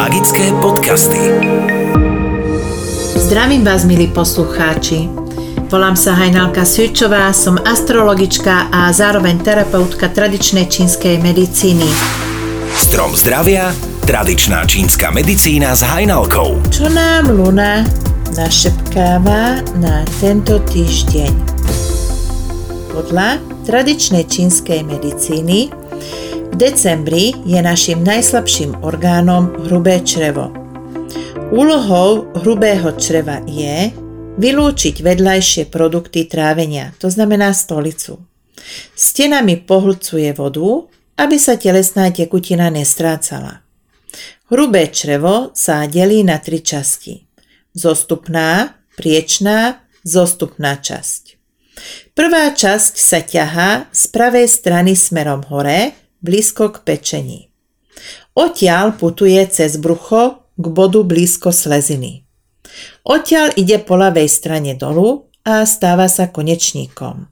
Magické podcasty. Zdravím vás, milí poslucháči. Volám sa Hajnalka Svičová, som astrologička a zároveň terapeutka tradičnej čínskej medicíny. Strom zdravia, tradičná čínska medicína s Hajnalkou. Čo nám Luna našepkáva na tento týždeň? Podľa tradičnej čínskej medicíny v decembri je našim najslabším orgánom hrubé črevo. Úlohou hrubého čreva je vylúčiť vedľajšie produkty trávenia, to znamená stolicu. Stenami pohlcuje vodu, aby sa telesná tekutina nestrácala. Hrubé črevo sa delí na tri časti. Zostupná, priečná, zostupná časť. Prvá časť sa ťahá z pravej strany smerom hore blízko k pečení. Odtiaľ putuje cez brucho k bodu blízko sleziny. Odtiaľ ide po ľavej strane dolu a stáva sa konečníkom.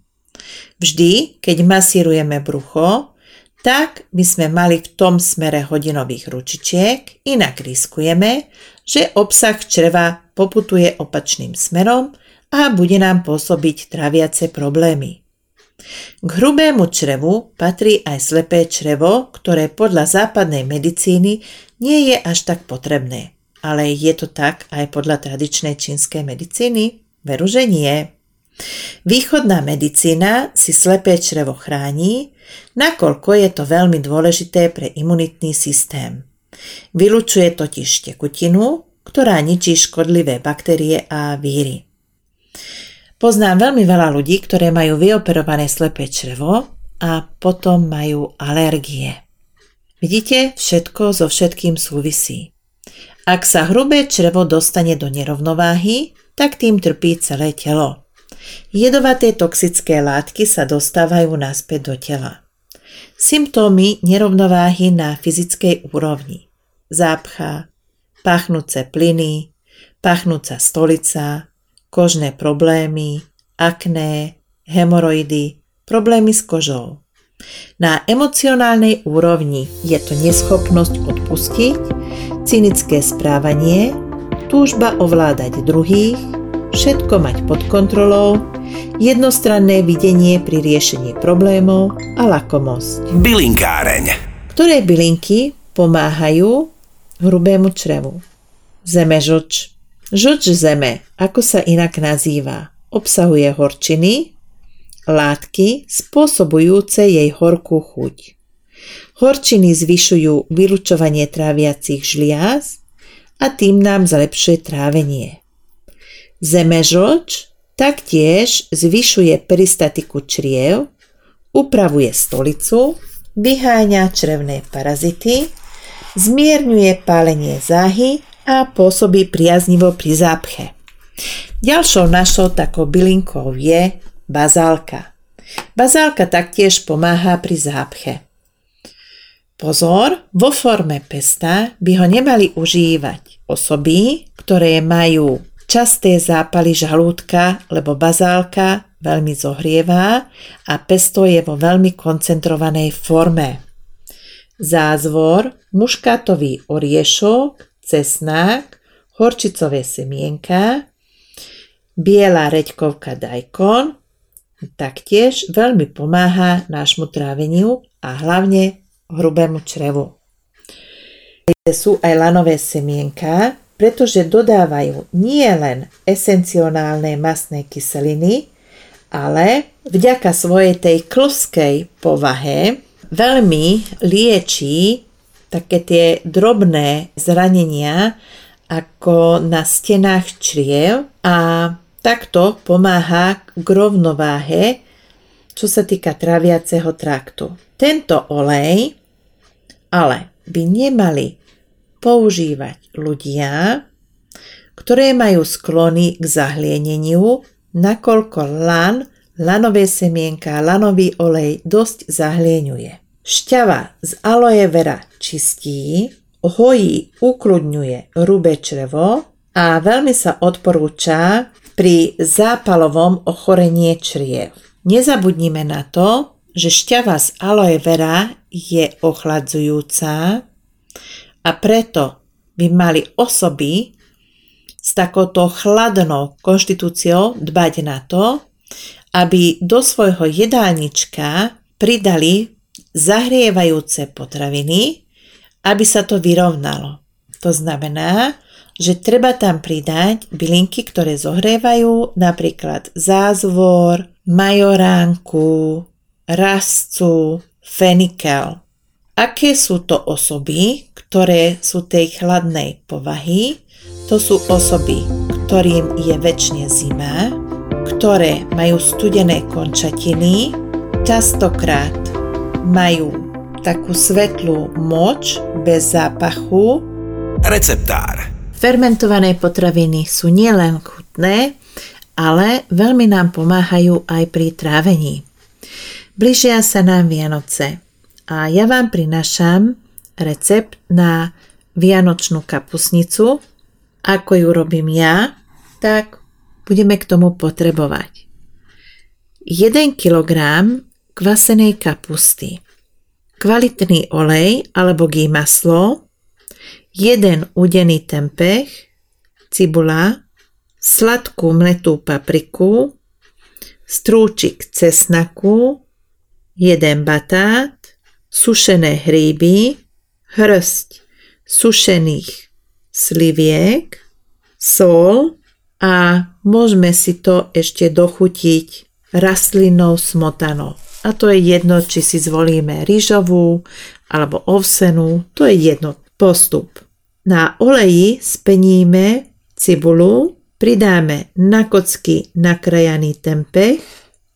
Vždy, keď masírujeme brucho, tak by sme mali v tom smere hodinových ručičiek, inak riskujeme, že obsah čreva poputuje opačným smerom a bude nám pôsobiť traviace problémy. K hrubému črevu patrí aj slepé črevo, ktoré podľa západnej medicíny nie je až tak potrebné. Ale je to tak aj podľa tradičnej čínskej medicíny? Veru, že nie. Východná medicína si slepé črevo chráni, nakoľko je to veľmi dôležité pre imunitný systém. Vylučuje totiž tekutinu, ktorá ničí škodlivé baktérie a víry. Poznám veľmi veľa ľudí, ktoré majú vyoperované slepé črevo a potom majú alergie. Vidíte, všetko so všetkým súvisí. Ak sa hrubé črevo dostane do nerovnováhy, tak tým trpí celé telo. Jedovaté toxické látky sa dostávajú naspäť do tela. Symptómy nerovnováhy na fyzickej úrovni. Zápcha, pachnúce plyny, pachnúca stolica, kožné problémy, akné, hemoroidy, problémy s kožou. Na emocionálnej úrovni je to neschopnosť odpustiť, cynické správanie, túžba ovládať druhých, všetko mať pod kontrolou, jednostranné videnie pri riešení problémov a lakomosť. Bylinkáreň. Ktoré bylinky pomáhajú hrubému črevu? Zemežoč, Žoč zeme, ako sa inak nazýva, obsahuje horčiny, látky spôsobujúce jej horkú chuť. Horčiny zvyšujú vylučovanie tráviacich žliaz a tým nám zlepšuje trávenie. Zemežoč taktiež zvyšuje peristatiku čriev, upravuje stolicu, vyháňa črevné parazity, zmierňuje pálenie záhy a pôsobí priaznivo pri zápche. Ďalšou našou takou bylinkou je bazálka. Bazálka taktiež pomáha pri zápche. Pozor, vo forme pesta by ho nemali užívať osoby, ktoré majú časté zápaly žalúdka, lebo bazálka veľmi zohrievá a pesto je vo veľmi koncentrovanej forme. Zázvor, muškátový oriešok, cesnák, horčicové semienka, biela reďkovka dajkon, taktiež veľmi pomáha nášmu tráveniu a hlavne hrubému črevu. Sú aj lanové semienka, pretože dodávajú nie len esencionálne masné kyseliny, ale vďaka svojej tej klskej povahe veľmi liečí také tie drobné zranenia ako na stenách čriev a takto pomáha k rovnováhe, čo sa týka traviaceho traktu. Tento olej ale by nemali používať ľudia, ktoré majú sklony k zahlieneniu, nakoľko lan, lanové semienka, lanový olej dosť zahlieňuje. Šťava z aloe vera čistí, hojí, ukludňuje hrubé črevo a veľmi sa odporúča pri zápalovom ochorenie čriev. Nezabudnime na to, že šťava z aloe vera je ochladzujúca a preto by mali osoby s takouto chladnou konštitúciou dbať na to, aby do svojho jedálnička pridali zahrievajúce potraviny, aby sa to vyrovnalo. To znamená, že treba tam pridať bylinky, ktoré zohrievajú, napríklad zázvor, majoránku, rastcu, fenikel. Aké sú to osoby, ktoré sú tej chladnej povahy? To sú osoby, ktorým je väčšine zima, ktoré majú studené končatiny, častokrát majú takú svetlú moč bez zápachu. Receptár Fermentované potraviny sú nielen chutné, ale veľmi nám pomáhajú aj pri trávení. Blížia sa nám Vianoce a ja vám prinašam recept na vianočnú kapusnicu. Ako ju robím ja, tak budeme k tomu potrebovať 1 kg kvasenej kapusty, kvalitný olej alebo gý maslo, 1 udený tempeh, cibula, sladkú mletú papriku, strúčik cesnaku, jeden batát, sušené hríby, hrst sušených sliviek, sol a môžeme si to ešte dochutiť rastlinnou smotanou. A to je jedno, či si zvolíme rýžovú alebo ovsenú, to je jedno postup. Na oleji speníme cibulu, pridáme na kocky nakrajaný tempeh,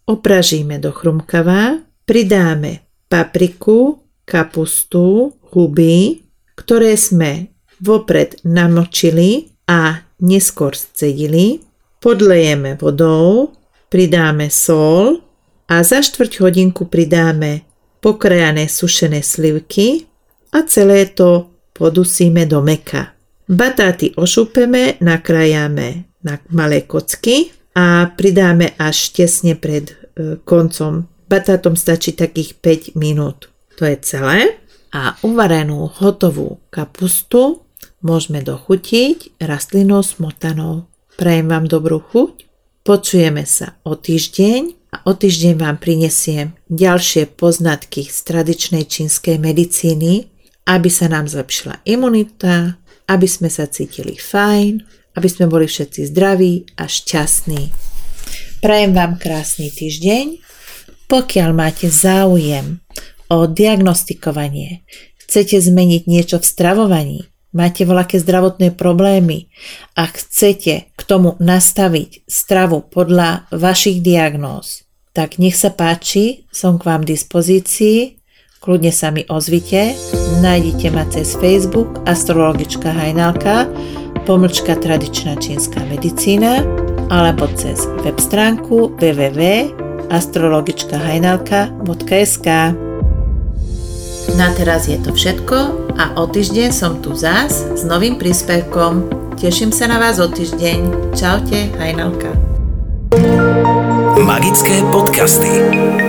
opražíme do chrumkavá, pridáme papriku, kapustu, huby, ktoré sme vopred namočili a neskôr scedili, podlejeme vodou, pridáme sol a za štvrť hodinku pridáme pokrajané sušené slivky a celé to podusíme do meka. Batáty ošúpeme, nakrájame na malé kocky a pridáme až tesne pred e, koncom. Batátom stačí takých 5 minút. To je celé. A uvarenú hotovú kapustu môžeme dochutiť rastlinou smotanou. Prajem vám dobrú chuť. Počujeme sa o týždeň a o týždeň vám prinesiem ďalšie poznatky z tradičnej čínskej medicíny, aby sa nám zlepšila imunita, aby sme sa cítili fajn, aby sme boli všetci zdraví a šťastní. Prajem vám krásny týždeň. Pokiaľ máte záujem o diagnostikovanie, chcete zmeniť niečo v stravovaní, máte voľaké zdravotné problémy a chcete k tomu nastaviť stravu podľa vašich diagnóz, tak nech sa páči, som k vám v dispozícii, kľudne sa mi ozvite, nájdete ma cez Facebook Astrologička Hajnalka, pomlčka tradičná čínska medicína alebo cez web stránku www.astrologičkahajnalka.sk Na teraz je to všetko a o týždeň som tu zás s novým príspevkom. Teším sa na vás o týždeň. Čaute, Hajnalka. Magické podcasty